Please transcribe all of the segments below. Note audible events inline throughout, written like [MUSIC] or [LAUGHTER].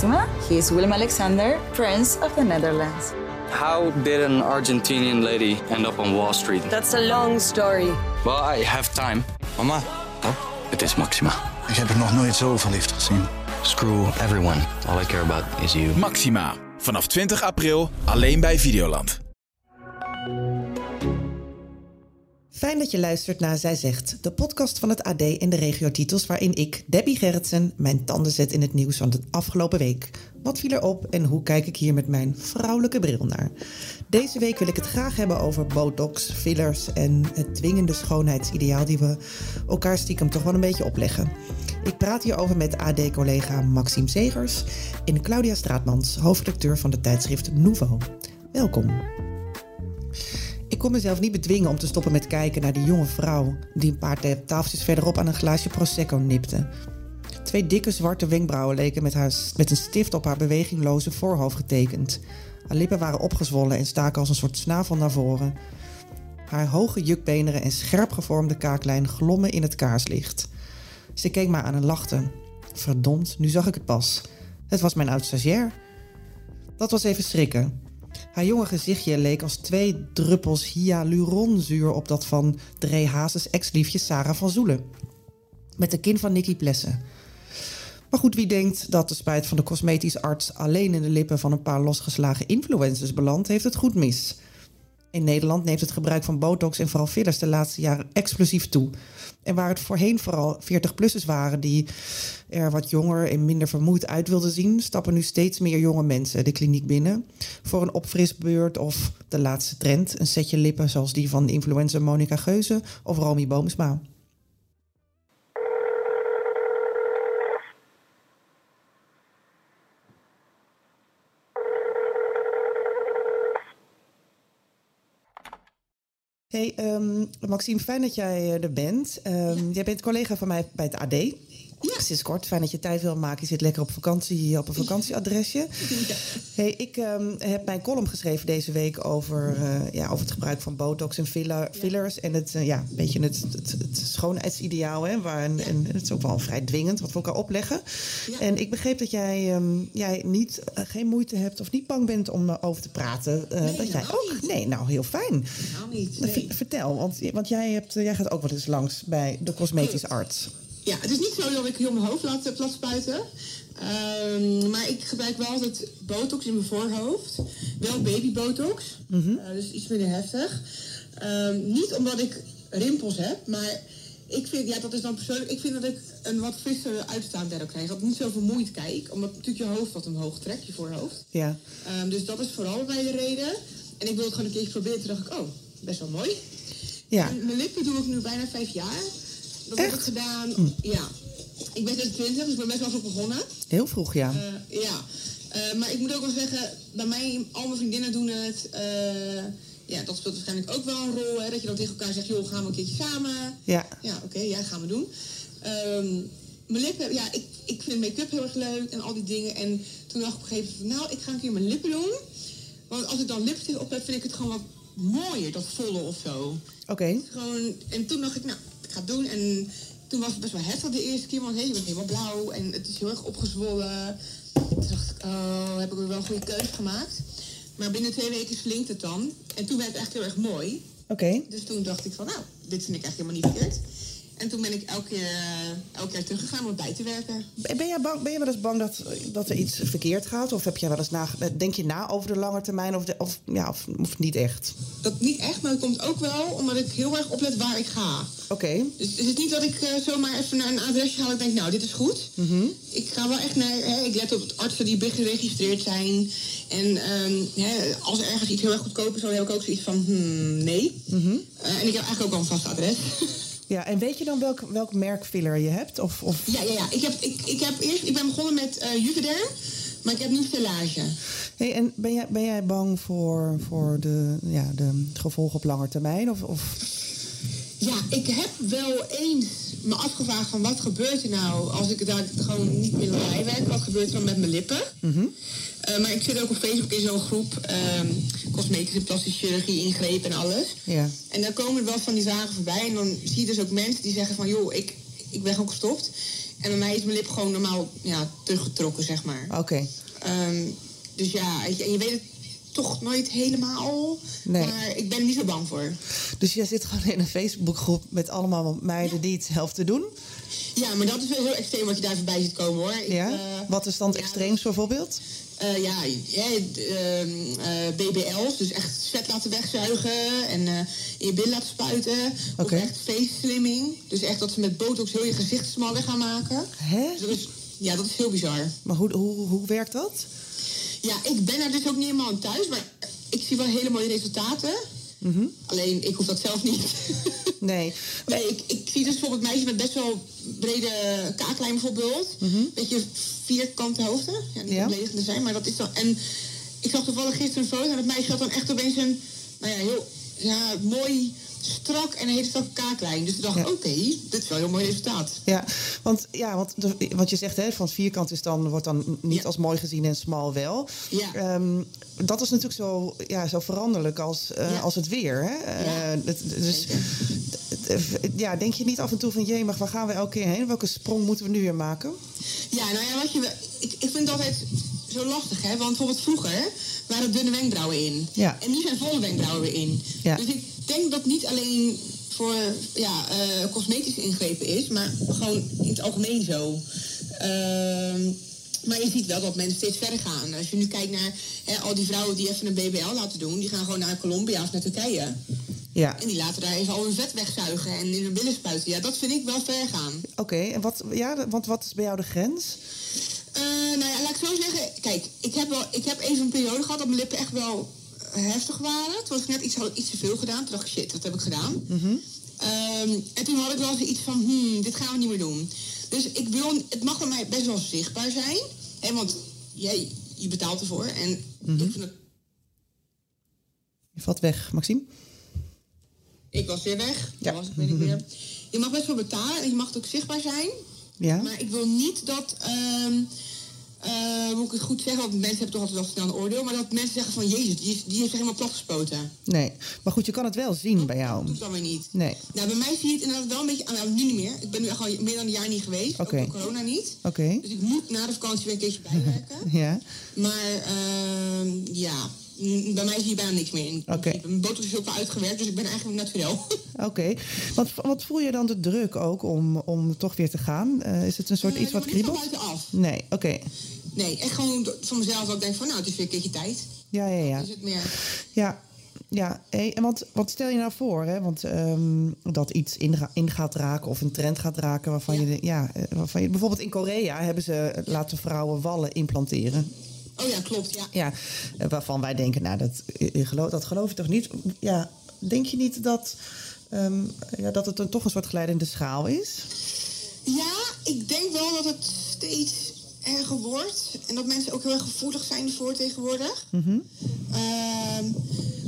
Maxima. He is Willem Alexander, Prince of the Netherlands. How did an Argentinian lady end up on Wall Street? That's a long story. Well, I have time. Mama, Oh, het is Maxima. ik heb er nog nooit zo verliefd gezien. Screw everyone. All I care about is you. Maxima. Vanaf 20 april alleen bij Videoland. Fijn dat je luistert naar Zij Zegt, de podcast van het AD en de regiotitels... waarin ik, Debbie Gerritsen, mijn tanden zet in het nieuws van de afgelopen week. Wat viel er op en hoe kijk ik hier met mijn vrouwelijke bril naar? Deze week wil ik het graag hebben over botox, fillers... en het dwingende schoonheidsideaal die we elkaar stiekem toch wel een beetje opleggen. Ik praat hierover met AD-collega Maxime Zegers... en Claudia Straatmans, hoofdredacteur van de tijdschrift Nouveau. Welkom. Kon mezelf niet bedwingen om te stoppen met kijken naar die jonge vrouw die een paar ta- tafeltjes verderop aan een glaasje prosecco nipte. Twee dikke zwarte wenkbrauwen leken met, haar, met een stift op haar bewegingloze voorhoofd getekend. Haar lippen waren opgezwollen en staken als een soort snavel naar voren. Haar hoge jukbeenderen en scherp gevormde kaaklijn glommen in het kaarslicht. Ze keek me aan en lachte. Verdomd, nu zag ik het pas. Het was mijn oud stagiair. Dat was even schrikken. Haar jonge gezichtje leek als twee druppels hyaluronzuur op dat van Dree Hazes ex-liefje Sarah van Zoelen. Met de kin van Nicky Plessen. Maar goed, wie denkt dat de spijt van de cosmetisch arts alleen in de lippen van een paar losgeslagen influencers belandt, heeft het goed mis. In Nederland neemt het gebruik van botox en vooral fillers de laatste jaren explosief toe. En waar het voorheen vooral 40-plussers waren die er wat jonger en minder vermoeid uit wilden zien, stappen nu steeds meer jonge mensen de kliniek binnen. Voor een opfrisbeurt of de laatste trend, een setje lippen zoals die van influencer Monica Geuze of Romy Boomsma. Hey, ehm, Maxime, fijn dat jij eh, er bent. Ehm, Jij bent collega van mij bij het AD. Ja. Sinds kort, fijn dat je tijd wil maken. Je zit lekker op vakantie, op een vakantieadresje. Hey, ik ehm, heb mijn column geschreven deze week over, eh, ja, over het gebruik van botox en filler, fillers. En het, eh, ja, een beetje het, het, het schoonheidsideaal. Hè, waar, en, en het is ook wel vrij dwingend wat we elkaar opleggen. En ik begreep dat jij, ehm, jij niet, eh, geen moeite hebt of niet bang bent om over te praten. dat jij ook. Nee, nou heel fijn. Nou niet, nee. Vertel, want, want jij, hebt, jij gaat ook wel eens langs bij de cosmetisch arts. Ja, het is niet zo dat ik heel mijn hoofd laat, laat spuiten. Ehm, maar ik gebruik wel altijd botox in mijn voorhoofd. Wel babybotox. Mhm. Eh, dus iets minder heftig. Ehm, niet omdat ik rimpels heb, maar ik vind, ja, dat is dan persoonlijk, ik vind dat ik een wat frissere uitstaan daardoor krijg. Dat ik niet zo vermoeid kijk, omdat natuurlijk je hoofd wat omhoog trekt, je voorhoofd. Ja. Ehm, dus dat is vooral bij de reden. En ik wil het gewoon een keertje proberen. Toen dacht ik, oh, best wel mooi. Ja. En mijn lippen doe ik nu bijna vijf jaar. Dat heb ik Echt? gedaan, ja. Ik ben 26, dus ik ben best wel vroeg begonnen. Heel vroeg, ja. Eh, ja. Eh, maar ik moet ook wel zeggen, bij mij, al mijn vriendinnen doen het. Eh, ja, dat speelt waarschijnlijk ook wel een rol. Hè, dat je dan tegen elkaar zegt, joh, gaan we een keertje samen. Ja. Ja, oké, ja, gaan we doen. Ehm, mijn lippen, ja, ik, ik vind make-up heel erg leuk en al die dingen. En toen dacht ik op een gegeven moment, nou, ik ga een keer mijn lippen doen. Want als ik dan lipstick op heb, vind ik het gewoon wat mooier, dat volle of zo. Oké. Gewoon, en toen dacht ik, nou, ik ga het doen. En toen was het best wel heftig de eerste keer, want hey, je bent helemaal blauw en het is heel erg opgezwollen. Toen dacht ik, oh, heb ik weer wel een goede keuze gemaakt. Maar binnen twee weken slinkt het dan. En toen werd het echt heel erg mooi. Oké. Dus toen dacht ik van, nou, dit vind ik echt helemaal niet verkeerd. En toen ben ik elke keer, eh, elke keer teruggegaan om bij te werken. Ben jij, bang, ben je wel eens bang dat, dat er iets verkeerd gaat? Of heb jij wel eens na, denk je na over de lange termijn? Of, de, of, ja, of, of niet echt? Dat niet echt, maar het komt ook wel omdat ik heel erg oplet waar ik ga. Oké. Dus het is niet dat ik eh, zomaar even naar een adresje ga en denk, nou, dit is goed. Ik ga wel echt naar, hè, ik let op artsen die geregistreerd zijn. En ehm, hè, als er ergens iets heel erg goedkoop is, dan heb ik ook zoiets van, hmm, nee. Eh, en ik heb eigenlijk ook al een vast adres. [LAUGHS] Ja, en weet je dan welk, welk merk filler je hebt? Of, of... ja, ja, ja. Ik, heb, ik, ik, heb eerst, ik ben begonnen met eh Juvederm, maar ik heb nu stellage. Hey, en ben jij, ben jij bang voor, voor de, ja, de gevolgen op lange termijn? Of, of... Ja, ik heb wel eens me afgevraagd van wat gebeurt er nou als ik daar gewoon niet meer bij werk? Wat gebeurt er dan met mijn lippen? Eh, maar ik zit ook op Facebook in zo'n groep ehm, cosmetische plastische chirurgie, ingreep en alles. Ja. En daar komen er wel van die vragen voorbij. En dan zie je dus ook mensen die zeggen van joh, ik, ik ben gewoon gestopt. En bij mij is mijn lip gewoon normaal ja, teruggetrokken, zeg maar. Oké. Ehm, dus ja, en je weet het toch nooit helemaal. Nee. Maar ik ben er niet zo bang voor. Dus jij zit gewoon in een Facebookgroep met allemaal meiden die hetzelfde doen? Ja, maar dat is wel heel extreem wat je daar voorbij ziet komen hoor. Ik, Ja? eh, Wat is dan het ja. extreems bijvoorbeeld? Eh, ja, ja, ehm, eh, BBL's, dus echt vet laten wegzuigen en in je billen laten spuiten. Oké. Of echt face slimming. Dus echt dat ze met botox heel je gezicht smaller gaan maken. Hè? Dus dat is, ja, dat is heel bizar. Maar hoe, hoe, hoe werkt dat? Ja, ik ben er dus ook niet helemaal aan thuis, maar ik zie wel hele mooie resultaten. Mhm. Alleen, ik hoef dat zelf niet. Nee. [LAUGHS] nee, ik, ik zie dus bijvoorbeeld meisjes met best wel brede kaaklijn bijvoorbeeld. Beetje vierkante hoofden. Ja, niet. Ja. beledigend zijn, maar dat is dan... En ik zag toevallig gisteren een foto en dat meisje had dan echt opeens een... Nou ja, heel ja, mooi strak en een hele strakke kaaklijn. Dus ik dacht, Ja. oké, dit is wel een heel mooi resultaat. Ja, want, ja, want, want je zegt hè, van vierkant is dan, wordt dan niet Ja. als mooi gezien en smal wel. Ja. Ehm, dat is natuurlijk zo, ja, zo veranderlijk als, eh, Ja. als het weer. Hè? Ja. het- dus ja, denk je niet af en toe van... jee, maar waar gaan we elke keer heen? Welke sprong moeten we nu weer maken? Ja, nou ja, wat je, ik, ik vind het altijd zo lastig, hè. Want bijvoorbeeld vroeger waren dunne wenkbrauwen in. Ja. En nu zijn volle wenkbrauwen weer in. Ja. Dus ik denk dat niet alleen voor ja, eh, cosmetische ingrepen is, maar gewoon in het algemeen zo. Ehm, maar je ziet wel dat mensen steeds verder gaan. Als je nu kijkt naar hè, al die vrouwen die even een BBL laten doen, die gaan gewoon naar Colombia of naar Turkije. Ja, En die laten daar even al hun vet wegzuigen en in hun billen spuiten. Ja, dat vind ik wel ver gaan. oké. En wat, ja, want wat is bij jou de grens? Eh, nou ja, laat ik zo zeggen. Kijk, ik heb, wel, ik heb even een periode gehad dat mijn lippen echt wel heftig waren. Toen was ik net iets, had iets te veel gedaan. Toen dacht ik, shit, wat heb ik gedaan? Ehm, en toen had ik wel zoiets van, hmm, dit gaan we niet meer doen. Dus ik wil, het mag bij mij best wel zichtbaar zijn. Hè, want jij, je betaalt ervoor. En ik vind het, Je valt weg, Maxime. ik was weer weg. Ja. Was ik weer. Je mag best wel betalen en je mag ook zichtbaar zijn. Ja? Maar ik wil niet dat, ehm eh, moet ik het goed zeggen, want mensen hebben toch altijd wel snel een oordeel, maar dat mensen zeggen van Jezus, die, is, die heeft helemaal platgespoten. Nee. Maar goed, je kan het wel zien bij Dat jou. doet dan weer niet. Nee. Nou, bij mij zie je het inderdaad wel een beetje, nou, nu niet meer. Ik ben nu echt al meer dan een jaar niet geweest, Oké. ook door corona niet. Oké. Dus ik moet na de vakantie weer een keertje bijwerken. [LAUGHS] Ja? maar ehm, ja, bij mij zie je bijna niks meer in. Oké. principe. Mijn botox is ook wel uitgewerkt, dus ik ben eigenlijk naturel. [LAUGHS] Oké. Wat, wat voel je dan de druk ook om, om toch weer te gaan? Eh, is het een soort Eh, iets wat niet van kriebelt? buitenaf. Nee, oké. Nee, echt gewoon van mezelf dat ik denk van nou, het is weer een keertje tijd. Ja, ja, ja. Is het meer... Ja, ja. En wat, wat stel je nou voor, hè? Want ehm, dat iets inga- in gaat raken of een trend gaat raken waarvan Ja. je, ja, eh, waarvan je bijvoorbeeld in Korea hebben ze laten vrouwen wallen implanteren. Oh ja, klopt, ja. Ja, eh, waarvan wij denken, nou, dat, eh, geloof, dat geloof je toch niet? Ja, denk je niet dat, ehm, ja, dat het dan toch een soort glijdende schaal is? Ja, ik denk wel dat het steeds erger wordt. En dat mensen ook heel erg gevoelig zijn voor tegenwoordig. Ehm,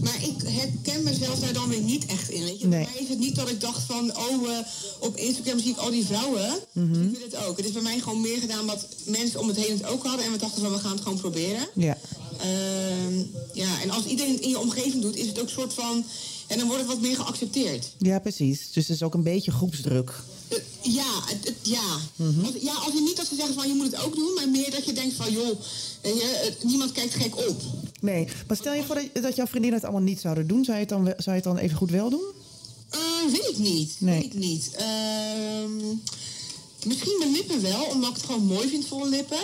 maar ik herken mezelf daar dan weer niet echt in. Weet je? Nee. Bij mij is het niet dat ik dacht van... oh, eh, op Instagram zie ik al die vrouwen. Dus ik wil het ook. Het is bij mij gewoon meer gedaan wat mensen om het heen het ook hadden. En we dachten van, we gaan het gewoon proberen. Ja, Ehm, ja, en als iedereen het in je omgeving doet, is het ook een soort van... En dan wordt het wat meer geaccepteerd. ja precies. Dus het is ook een beetje groepsdruk. Eh, ja, het, het- ja. als, ja, als in niet dat ze zeggen van je moet het ook doen, maar meer dat je denkt van joh, je, het- niemand kijkt gek op. Nee, maar stel je voor dat, dat jouw vriendinnen het allemaal niet zouden doen. Zou je het dan, zou je het dan even goed wel doen? Eh, weet ik niet. Nee. Weet ik niet. Ehm, misschien mijn lippen wel, omdat ik het gewoon mooi vind, volle lippen.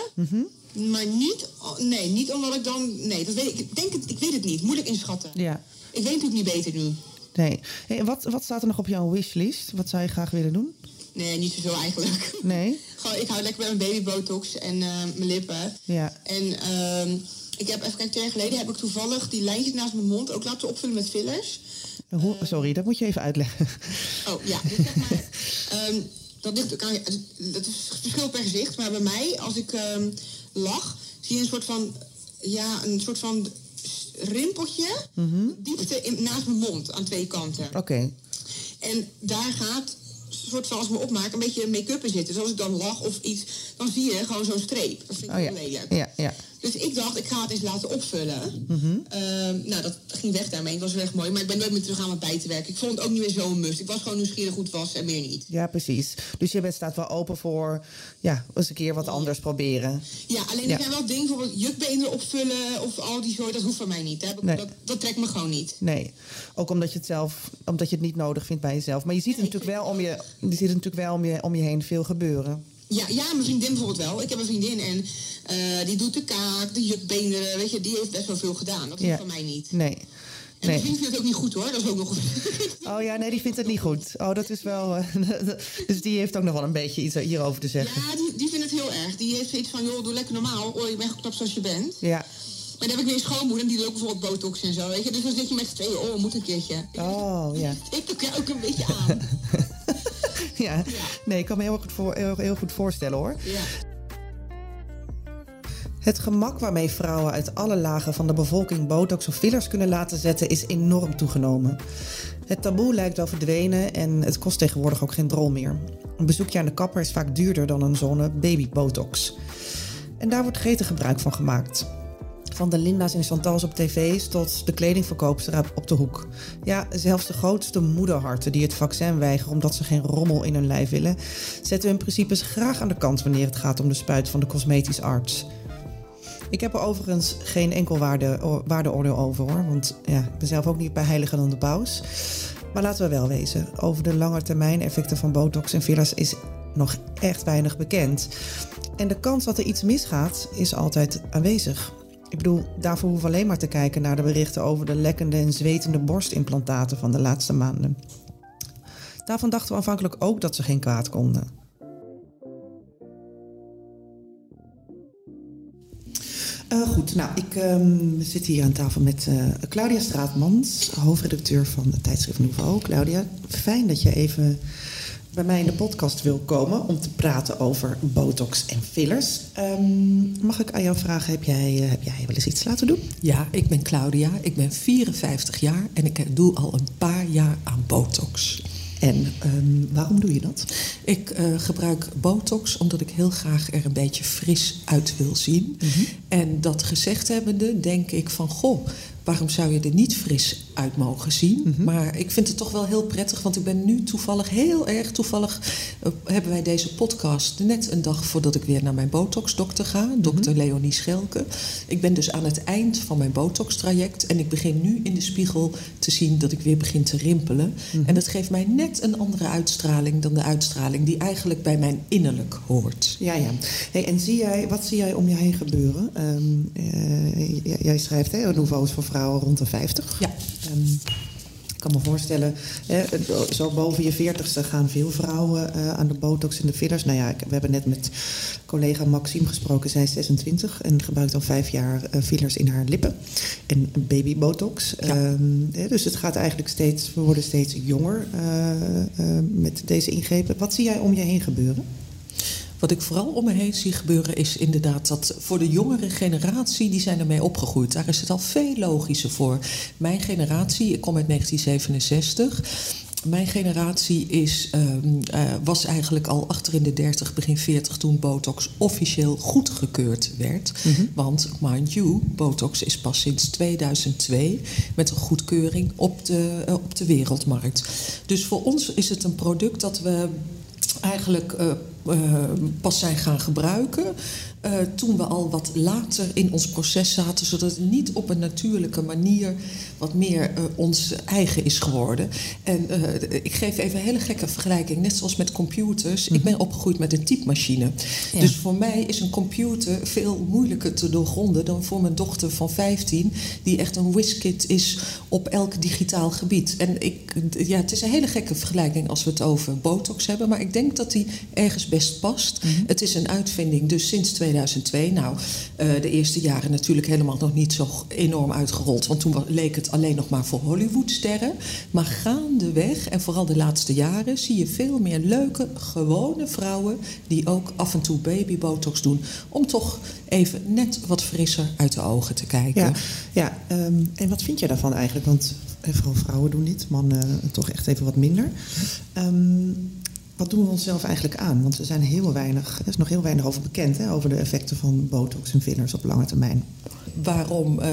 Maar niet, nee, niet omdat ik dan, nee, dat weet ik, ik denk het, ik weet het niet, moeilijk inschatten. Ja. Ik weet natuurlijk niet beter nu. Nee. Hey, wat, wat staat er nog op jouw wishlist? Wat zou je graag willen doen? Nee, niet zoveel eigenlijk. Nee? [LAUGHS] Gewoon, ik hou lekker bij mijn babybotox en eh, mijn lippen. Ja. En ehm, ik heb even kijken, twee jaar geleden heb ik toevallig die lijntjes naast mijn mond ook laten opvullen met fillers. Hoe, sorry, dat moet je even uitleggen. Oh ja, dus zeg maar, [LAUGHS] ehm, dat ligt aan, dat is verschil per gezicht, maar bij mij, als ik ehm, lach, zie je een soort van, ja, een soort van rimpeltje, diepte in, naast mijn mond aan twee kanten. Oké. En daar gaat, soort van als ik me opmaak, een beetje make-up in zitten. Dus als ik dan lach of iets, dan zie je gewoon zo'n streep. Dat vind ik Oh heel lelijk. Ja, ja. Dus ik dacht, ik ga het eens laten opvullen. Mhm. Ehm, nou, dat ging weg daarmee. Het was heel erg mooi. Maar ik ben nooit meer terug aan wat bij te werken. Ik vond het ook niet meer zo'n must. Ik was gewoon nieuwsgierig hoe het was en meer niet. Ja, precies. Dus je bent, staat wel open voor ja, eens een keer wat anders proberen. Ja, alleen Ja. er zijn wel dingen, bijvoorbeeld jukbeenderen opvullen of al die soort. Dat hoeft van mij niet. Dat, heb ik- Nee. dat, dat trekt me gewoon niet. Nee, ook omdat je het zelf, omdat je het niet nodig vindt bij jezelf. Maar je ziet er natuurlijk wel om je, je ziet natuurlijk wel om je, om je heen veel gebeuren. Ja, ja, mijn vriendin bijvoorbeeld wel. Ik heb een vriendin en eh, die doet de kaak, de jukbeenderen. Weet je, die heeft best wel veel gedaan. Dat hoeft Ja. van mij niet. Nee. En mijn Nee. vindt het ook niet goed hoor. Dat is ook nog [LAUGHS] Oh ja, nee, die vindt het niet goed. Oh, dat is wel. eh, [LAUGHS] dus die heeft ook nog wel een beetje iets hierover te zeggen. Ja, die, die vindt het heel erg. Die heeft zoiets van, joh, doe lekker normaal. Oh, je bent geknapt zoals je bent. Ja. Maar dan heb ik weer een schoonmoeder en die doet ook bijvoorbeeld botox en zo, weet je. Dus dan zit je met z'n tweeën, oh, moet een keertje. Oh ja. [LAUGHS] Ik doe er ook een beetje aan. [LAUGHS] ja. Nee, ik kan me heel goed, voor, heel, heel goed voorstellen hoor. Ja. Het gemak waarmee vrouwen uit alle lagen van de bevolking botox of fillers kunnen laten zetten is enorm toegenomen. Het taboe lijkt wel verdwenen en het kost tegenwoordig ook geen drol meer. Een bezoekje aan de kapper is vaak duurder dan een zonne babybotox. En daar wordt gretig gebruik van gemaakt. Van de Linda's en Chantals op tv's tot de kledingverkoopster op de hoek. Ja, zelfs de grootste moederharten die het vaccin weigeren omdat ze geen rommel in hun lijf willen, zetten hun principes graag aan de kant wanneer het gaat om de spuit van de cosmetisch arts. Ik heb er overigens geen enkel waarde, waardeoordeel over hoor. Want ja, ik ben zelf ook niet bij heiliger dan de paus. Maar laten we wel wezen. Over de lange termijn effecten van botox en fillers is nog echt weinig bekend. En de kans dat er iets misgaat is altijd aanwezig. Ik bedoel, daarvoor we alleen maar te kijken naar de berichten over de lekkende en zwetende borstimplantaten van de laatste maanden. Daarvan dachten we aanvankelijk ook dat ze geen kwaad konden. Eh, goed, nou, ik ehm, zit hier aan tafel met eh, Claudia Straatmans, hoofdredacteur van het tijdschrift Nouveau. Claudia, fijn dat je even bij mij in de podcast wil komen om te praten over botox en fillers. Ehm, mag ik aan jou vragen, heb jij, eh, heb jij wel eens iets laten doen? Ja, ik ben Claudia, ik ben 54 jaar en ik doe al een paar jaar aan botox. En ehm, waarom doe je dat? Ik eh, gebruik botox omdat ik heel graag er een beetje fris uit wil zien. En dat gezegd hebbende denk ik van, goh, waarom zou je er niet fris uit mogen zien? Maar ik vind het toch wel heel prettig, want ik ben nu toevallig, heel erg toevallig, eh, hebben wij deze podcast net een dag voordat ik weer naar mijn botox-dokter ga, dokter Leonie Schelke. Ik ben dus aan het eind van mijn botox-traject en ik begin nu in de spiegel te zien dat ik weer begin te rimpelen. En dat geeft mij net een andere uitstraling dan de uitstraling die eigenlijk bij mijn innerlijk hoort. Ja, ja. Hey, en zie jij, wat zie jij om je heen gebeuren? Ehm, eh, jij schrijft, hè, Nouveau is voor vrouwen rond de 50. Ja. Ehm, ik kan me voorstellen, hè, zo boven je veertigste gaan veel vrouwen eh, aan de botox en de fillers. Nou ja, we hebben net met collega Maxime gesproken. Zij is 26 en gebruikt al vijf jaar eh, fillers in haar lippen. En babybotox. Ja. Ehm, hè, dus het gaat eigenlijk steeds, we worden steeds jonger eh, met deze ingrepen. Wat zie jij om je heen gebeuren? Wat ik vooral om me heen zie gebeuren is inderdaad dat voor de jongere generatie, die zijn ermee opgegroeid. Daar is het al veel logischer voor. Mijn generatie, ik kom uit 1967. Mijn generatie is, ehm, eh, was eigenlijk al achter in de 30, begin 40 toen botox officieel goedgekeurd werd. Want, mind you, botox is pas sinds 2002 met een goedkeuring op de, eh, op de wereldmarkt. Dus voor ons is het een product dat we eigenlijk eh, pas zijn gaan gebruiken. eh, toen we al wat later in ons proces zaten, zodat het niet op een natuurlijke manier wat meer eh, ons eigen is geworden. En ik geef even een hele gekke vergelijking, net zoals met computers. Ik ben opgegroeid met een typemachine. Ja. Dus voor mij is een computer veel moeilijker te doorgronden dan voor mijn dochter van 15, die echt een whiskit is op elk digitaal gebied. En ik, ja, het is een hele gekke vergelijking als we het over botox hebben, maar ik denk dat die ergens best past. Het is een uitvinding dus sinds 2002. Nou, eh, de eerste jaren natuurlijk helemaal nog niet zo enorm uitgerold, want toen leek het alleen nog maar voor Hollywoodsterren. Maar gaandeweg, en vooral de laatste jaren, zie je veel meer leuke, gewone vrouwen die ook af en toe babybotox doen, om toch even net wat frisser uit de ogen te kijken. Ja, ja ehm, en wat vind jij daarvan eigenlijk? Want eh, vooral vrouwen doen dit, mannen toch echt even wat minder. Ehm, Wat doen we onszelf eigenlijk aan? Want er, zijn heel weinig, er is nog heel weinig over bekend, hè, over de effecten van botox en fillers op lange termijn. Waarom uh,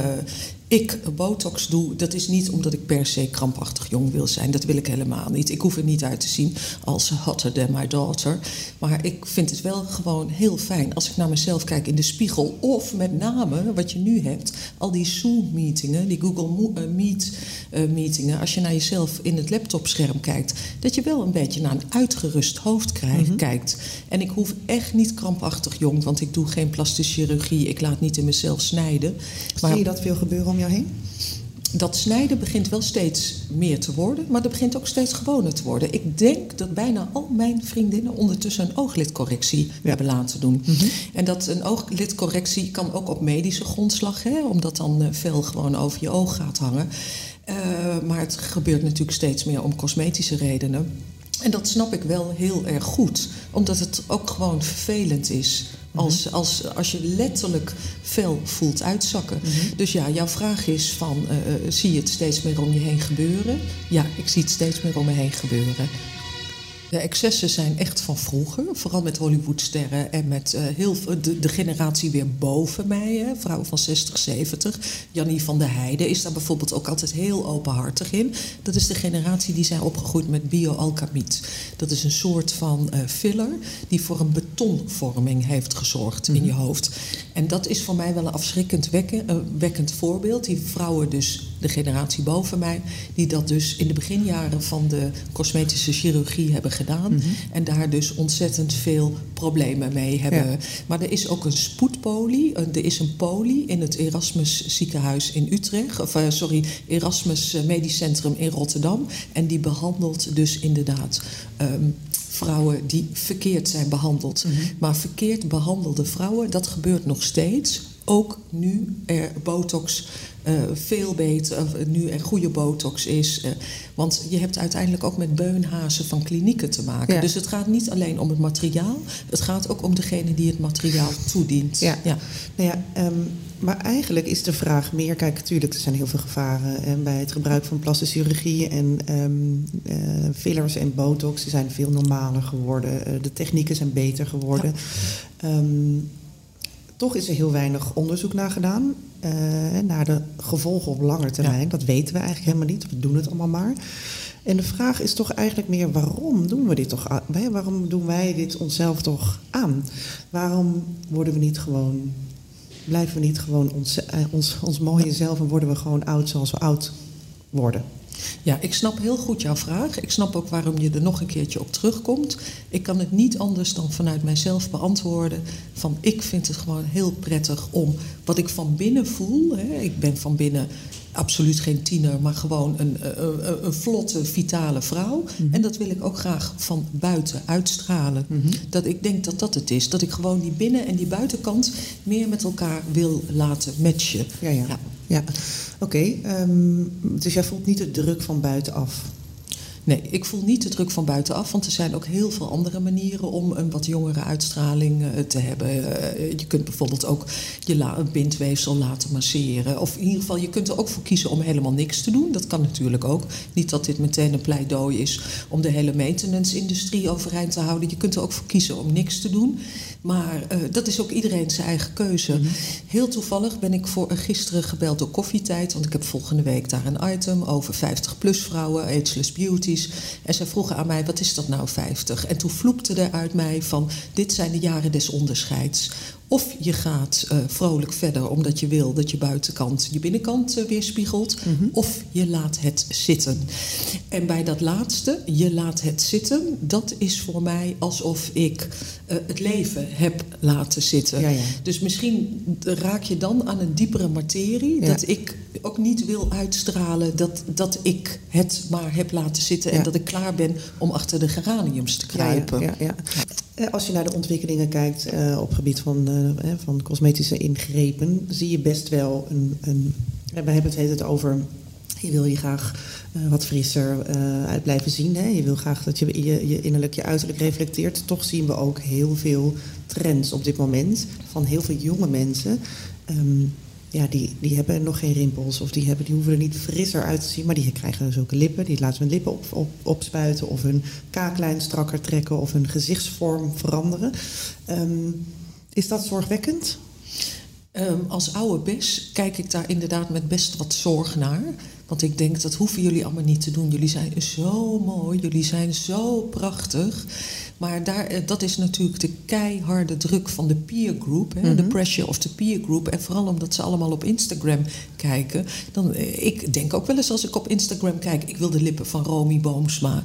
ik botox doe, dat is niet omdat ik per se krampachtig jong wil zijn. Dat wil ik helemaal niet. Ik hoef er niet uit te zien als hotter than my daughter. Maar ik vind het wel gewoon heel fijn als ik naar mezelf kijk in de spiegel. Of met name, wat je nu hebt, al die Zoom-meetingen, die Google Meet-meetingen. als je naar jezelf in het laptopscherm kijkt, dat je wel een beetje naar een uitgerust hoofd krijgt, mm kijkt. En ik hoef echt niet krampachtig jong, want ik doe geen plastische chirurgie. Ik laat niet in mezelf snijden. Maar, Zie je dat veel gebeuren om jou heen? Dat snijden begint wel steeds meer te worden, maar dat begint ook steeds gewoner te worden. Ik denk dat bijna al mijn vriendinnen ondertussen een ooglidcorrectie hebben laten doen. Mhm. En dat een ooglidcorrectie kan ook op medische grondslag, hè, omdat dan uh, veel gewoon over je oog gaat hangen. Uh, maar het gebeurt natuurlijk steeds meer om cosmetische redenen. En dat snap ik wel heel erg goed, omdat het ook gewoon vervelend is als, mhm. als, als je letterlijk vel voelt uitzakken. Mhm. Dus ja, jouw vraag is van, uh, zie je het steeds meer om je heen gebeuren? Ja, ik zie het steeds meer om me heen gebeuren. De excessen zijn echt van vroeger, vooral met Hollywoodsterren en met uh, heel, de, de, generatie weer boven mij, hè, vrouwen van 60, 70. Jannie van der Heijden is daar bijvoorbeeld ook altijd heel openhartig in. Dat is de generatie die zijn opgegroeid met bioalkamiet. Dat is een soort van uh, filler die voor een betonvorming heeft gezorgd in je mhm. hoofd. En dat is voor mij wel een afschrikkend wekken, uh, wekkend voorbeeld. Die vrouwen dus, de generatie boven mij, die dat dus in de beginjaren van de cosmetische chirurgie hebben gedaan. Mhm. En daar dus ontzettend veel problemen mee hebben. Maar er is ook een spoedpolie. Er is een poli in het Erasmus ziekenhuis in Utrecht. Of uh, sorry, Erasmus eh, Medisch Centrum in Rotterdam. En die behandelt dus inderdaad. Um, vrouwen die verkeerd zijn behandeld. Mhm. Maar verkeerd behandelde vrouwen, dat gebeurt nog steeds. Ook nu er botox uh, veel beter, uh, nu er goede botox is. Uh, want je hebt uiteindelijk ook met beunhazen van klinieken te maken. Ja. Dus het gaat niet alleen om het materiaal, het gaat ook om degene die het materiaal toedient. Ja. ja. Nou ja um, maar eigenlijk is de vraag meer, kijk, natuurlijk, er zijn heel veel gevaren en bij het gebruik van plastische chirurgie en um, fillers en botox, die zijn veel normaler geworden. de technieken zijn beter geworden. Ja. Um, toch is er heel weinig onderzoek naar gedaan. Uh, naar de gevolgen op lange termijn. Ja. Dat weten we eigenlijk helemaal niet. We doen het allemaal maar. En de vraag is toch eigenlijk meer: waarom doen we dit toch? Aan? Waarom doen wij dit onszelf toch aan? Waarom worden we niet gewoon. Blijven we niet gewoon ons, uh, ons, ons mooie zelf en worden we gewoon oud zoals we oud worden? Ja, ik snap heel goed jouw vraag. Ik snap ook waarom je er nog een keertje op terugkomt. Ik kan het niet anders dan vanuit mijzelf beantwoorden. Van ik vind het gewoon heel prettig om wat ik van binnen voel. Hè, ik ben van binnen absoluut geen tiener, maar gewoon een, een, een, een vlotte, vitale vrouw. Mm -hmm. En dat wil ik ook graag van buiten uitstralen. Mm -hmm. Dat ik denk dat dat het is. Dat ik gewoon die binnen- en die buitenkant meer met elkaar wil laten matchen. Ja, ja. ja. Ja. Oké, okay, um, dus jij voelt niet de druk van buitenaf? Nee, ik voel niet de druk van buitenaf, want er zijn ook heel veel andere manieren om een wat jongere uitstraling uh, te hebben. Uh, je kunt bijvoorbeeld ook je bindweefsel laten masseren. Of in ieder geval, je kunt er ook voor kiezen om helemaal niks te doen. Dat kan natuurlijk ook. Niet dat dit meteen een pleidooi is om de hele maintenance-industrie overeind te houden. Je kunt er ook voor kiezen om niks te doen. Maar uh, dat is ook iedereen zijn eigen keuze. Mm -hmm. Heel toevallig ben ik voor gisteren gebeld door Koffietijd. Want ik heb volgende week daar een item over 50-plus vrouwen, ageless beauties. En zij vroegen aan mij, wat is dat nou 50? En toen vloekte er uit mij van, dit zijn de jaren des onderscheids. Of je gaat uh, vrolijk verder omdat je wil dat je buitenkant je binnenkant uh, weerspiegelt. Mm -hmm. Of je laat het zitten. En bij dat laatste, je laat het zitten, dat is voor mij alsof ik uh, het leven heb laten zitten. Ja, ja. Dus misschien raak je dan aan een diepere materie. Ja. Dat ik ook niet wil uitstralen dat, dat ik het maar heb laten zitten. En dat ik klaar ben om achter de geraniums te kruipen. Als je naar de ontwikkelingen kijkt uh, op het gebied van, uh, van cosmetische ingrepen, zie je best wel een. een we hebben het, het over. Je wil je graag wat frisser uit blijven zien. Hè? Je wil graag dat je, je je innerlijk, je uiterlijk reflecteert. Toch zien we ook heel veel trends op dit moment van heel veel jonge mensen. Um, ja, die, die hebben nog geen rimpels of die, hebben, die hoeven er niet frisser uit te zien, maar die krijgen zulke lippen. Die laten hun lippen op, op, opspuiten of hun kaaklijn strakker trekken of hun gezichtsvorm veranderen. Ehm, is dat zorgwekkend? Um, als oude bes kijk ik daar inderdaad met best wat zorg naar. Want ik denk, dat hoeven jullie allemaal niet te doen. Jullie zijn zo mooi, jullie zijn zo prachtig. Maar daar, eh, dat is natuurlijk de keiharde druk van de peer group. Hè, De mhm. pressure of the peer group. En vooral omdat ze allemaal op Instagram kijken. Dan, eh, ik denk ook wel eens als ik op Instagram kijk... ik wil de lippen van Romy Boomsma.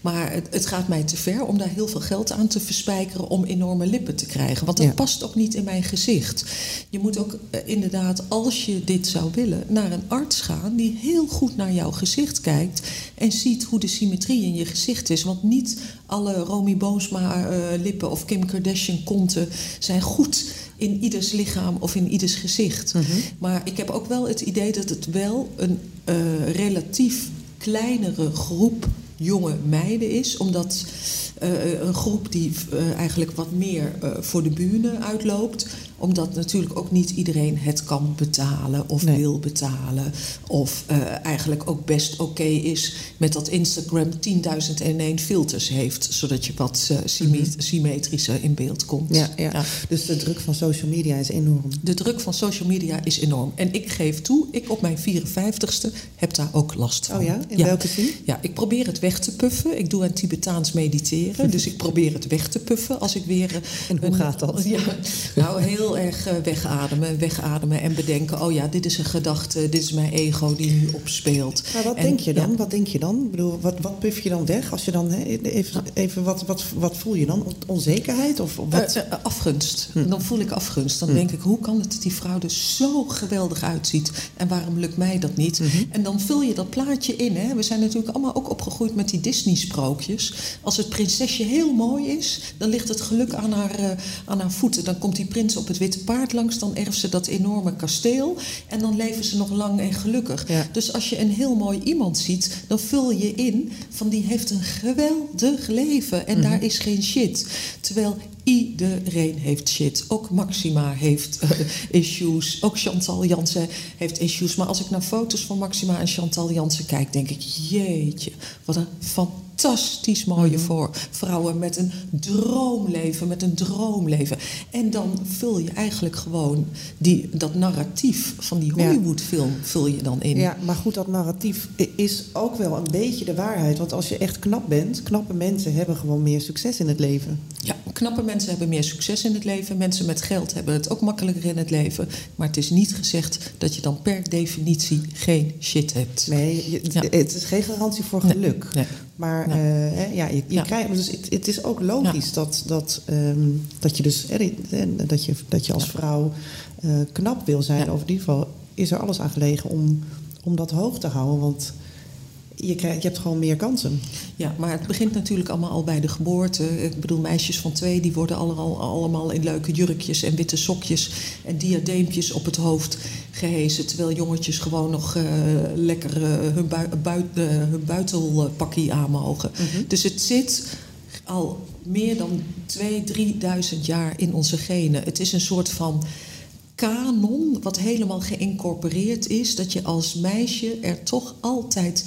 Maar het, het gaat mij te ver om daar heel veel geld aan te verspijkeren... om enorme lippen te krijgen. Want dat past ook niet in mijn gezicht. Je moet ook eh, inderdaad, als je dit zou willen... naar een arts gaan die heel goed naar jouw gezicht kijkt... en ziet hoe de symmetrie in je gezicht is. Want niet alle Romy Boomsma-lippen uh, of Kim Kardashian-konten zijn goed in ieders lichaam of in ieders gezicht. Mhm. Maar ik heb ook wel het idee dat het wel een uh, relatief kleinere groep jonge meiden is, omdat uh, een groep die uh, eigenlijk wat meer uh, voor de bühne uitloopt omdat natuurlijk ook niet iedereen het kan betalen of nee. wil betalen. Of eigenlijk ook best oké okay is met dat Instagram 10.001 filters heeft. Zodat je wat uh, symmetrischer in beeld komt. Ja, ja. ja, Dus de druk van social media is enorm. De druk van social media is enorm. En ik geef toe, ik op mijn 54ste heb daar ook last van. Oh ja? In welke zin? Ja, ik probeer het weg te puffen. Ik doe aan Tibetaans mediteren. Dus ik probeer het weg te puffen als ik weer... En hoe een, gaat dat? Ja, nou, heel erg uh, wegademen, wegademen en bedenken: oh ja, dit is een gedachte, dit is mijn ego die nu opspeelt. Maar wat en, denk je dan? Ja. Wat denk je dan? Ik bedoel, wat, wat puff je dan weg? Als je dan he, even, even wat, wat, wat voel je dan? Onzekerheid of wat? Uh, uh, afgunst. Hm. Dan voel ik afgunst. Dan hm. denk ik: hoe kan het dat die vrouw er zo geweldig uitziet en waarom lukt mij dat niet? Hm. Mm -hmm. En dan vul je dat plaatje in. Hè? We zijn natuurlijk allemaal ook opgegroeid met die Disney-sprookjes. Als het prinsesje heel mooi is, dan ligt het geluk aan haar, uh, aan haar voeten. Dan komt die prins op het witte paard langs, dan erft ze dat enorme kasteel. En dan leven ze nog lang en gelukkig. Ja. Dus als je een heel mooi iemand ziet, dan vul je in van die heeft een geweldig leven. En mm -hmm. daar is geen shit. Terwijl iedereen heeft shit. Ook Maxima heeft uh, issues. Ook Chantal Jansen heeft issues. Maar als ik naar foto's van Maxima en Chantal Jansen kijk, denk ik: jeetje, wat een fantastisch fantastisch mooie Mhm. voor vrouwen met een droomleven, met een droomleven. En dan vul je eigenlijk gewoon die, dat narratief van die. Hollywoodfilm vul je dan in. Ja, maar goed, dat narratief is ook wel een beetje de waarheid. Want als je echt knap bent, knappe mensen hebben gewoon meer succes in het leven. Ja, knappe mensen hebben meer succes in het leven. Mensen met geld hebben het ook makkelijker in het leven. Maar het is niet gezegd dat je dan per definitie geen shit hebt. Nee, je- Ja. het is geen garantie voor Nee, geluk. nee. Maar eh, hè, ja, je, je Ja. krijgt, dus het, het is ook logisch dat, dat, ehm, dat je dus dat je, dat je als Ja. vrouw eh, knap wil zijn. Ja. Of in ieder geval is er alles aan gelegen om, om dat hoog te houden. Want je, krijgt, je hebt gewoon meer kansen. Ja, maar het begint natuurlijk allemaal al bij de geboorte. Ik bedoel, meisjes van twee die worden allemaal, allemaal in leuke jurkjes en witte sokjes en diadeempjes op het hoofd gehezen. Terwijl jongetjes gewoon nog eh, lekker eh, hun, bui, buit, eh, hun buitelpakkie aan mogen. Dus het zit al meer dan 2.000, 3.000 jaar in onze genen. Het is een soort van kanon wat helemaal geïncorporeerd is. Dat je als meisje er toch altijd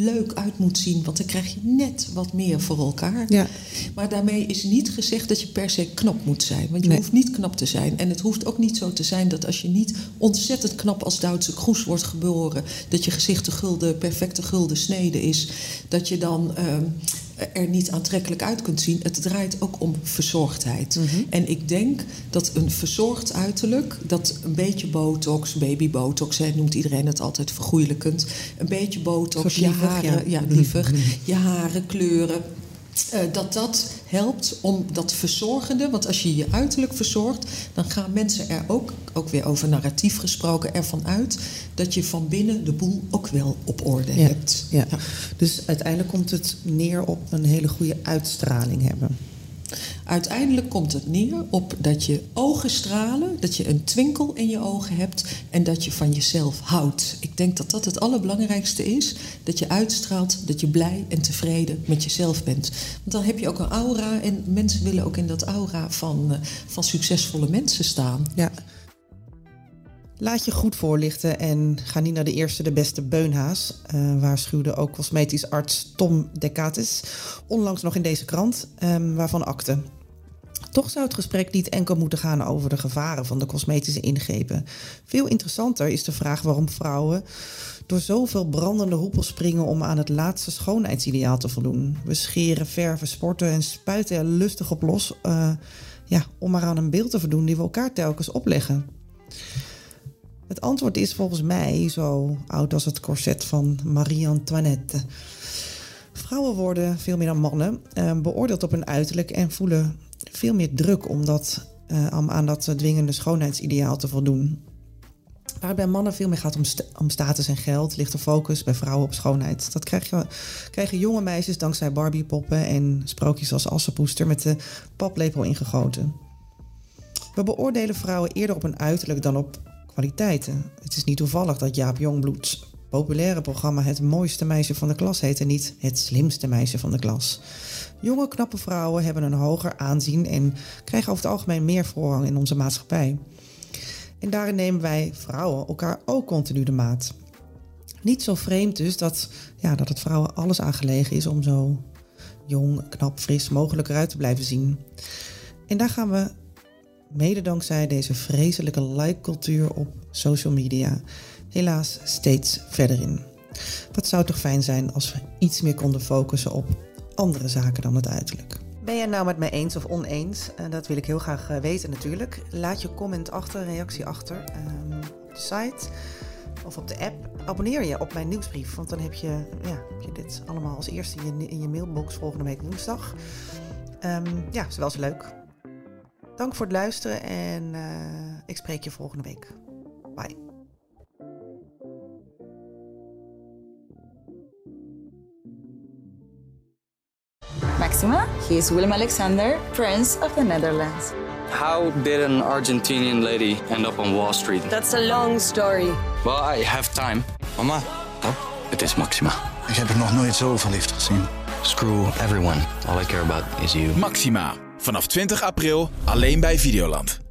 leuk uit moet zien. Want dan krijg je net wat meer voor elkaar. Ja. Maar daarmee is niet gezegd dat je per se knap moet zijn. Want je Nee. hoeft niet knap te zijn. En het hoeft ook niet zo te zijn dat als je niet ontzettend knap als Duitse kroes wordt geboren... dat je gezicht de gulden, perfecte gulden snede is... dat je dan ehm, er niet aantrekkelijk uit kunt zien. Het draait ook om verzorgdheid. Mhm. En ik denk dat een verzorgd uiterlijk... dat een beetje botox, babybotox... Hè, noemt iedereen het altijd vergoeilijkend... een beetje botox, je haren... ja. Ja, lievig. Je haren kleuren. Eh, dat dat helpt om dat verzorgende, want als je je uiterlijk verzorgt, dan gaan mensen er ook, ook weer over narratief gesproken, ervan uit dat je van binnen de boel ook wel op orde Ja, hebt. ja. Dus uiteindelijk komt het neer op een hele goede uitstraling hebben. Uiteindelijk komt het neer op dat je ogen stralen, dat je een twinkel in je ogen hebt en dat je van jezelf houdt. Ik denk dat dat het allerbelangrijkste is, dat je uitstraalt dat je blij en tevreden met jezelf bent. Want dan heb je ook een aura en mensen willen ook in dat aura van, eh, van succesvolle mensen staan. Ja. Laat je goed voorlichten en ga niet naar de eerste de beste beunhaas, uh, waarschuwde ook cosmetisch arts Tom Decatis onlangs nog in deze krant, um, waarvan akte. Toch zou het gesprek niet enkel moeten gaan over de gevaren van de cosmetische ingrepen. Veel interessanter is de vraag waarom vrouwen door zoveel brandende hoepels springen om aan het laatste schoonheidsideaal te voldoen. We scheren, verven, sporten en spuiten er lustig op los uh, ja, om maar aan een beeld te voldoen die we elkaar telkens opleggen. Het antwoord is volgens mij zo oud als het corset van Marie-Antoinette. Vrouwen worden, veel meer dan mannen, uh, beoordeeld op hun uiterlijk en voelen veel meer druk om, dat, uh, om aan dat dwingende schoonheidsideaal te voldoen. Waar bij mannen veel meer gaat om, om, status en geld, ligt de focus bij vrouwen op schoonheid. Dat krijgen jonge meisjes dankzij Barbiepoppen en sprookjes als Assenpoester met de paplepel ingegoten. We beoordelen vrouwen eerder op hun uiterlijk dan op kwaliteiten. Het is niet toevallig dat Jaap Jongbloeds populaire programma Het mooiste meisje van de klas heet en niet Het slimste meisje van de klas. Jonge, knappe vrouwen hebben een hoger aanzien en krijgen over het algemeen meer voorrang in onze maatschappij. En daarin nemen wij vrouwen elkaar ook continu de maat. Niet zo vreemd dus dat, ja, dat het vrouwen alles aangelegen is om zo jong, knap, fris mogelijk eruit te blijven zien. En daar gaan we mede dankzij deze vreselijke like-cultuur op social media helaas steeds verder in. Wat zou toch fijn zijn als we iets meer konden focussen op andere zaken dan het uiterlijk. Ben het nou met mij eens of oneens? Uh, dat wil ik heel graag uh, weten natuurlijk. Laat je comment achter, reactie achter um, op de site of op de app. Abonneer je op mijn nieuwsbrief, want dan heb je, ja, heb je dit allemaal als eerste in je, in je mailbox volgende week woensdag. Um, ja, is wel leuk. Dank voor het luisteren en uh, ik spreek je volgende week. Bye. Maxima. He is Willem Alexander, Prince of the Netherlands. How did an Argentinian lady end up on Wall Street? That's a long story. Well, I have time. Mama, oh, het is Maxima. Ik heb er nog nooit zo verliefd gezien. Screw everyone. All I care about is you. Maxima. Vanaf 20 april alleen bij Videoland.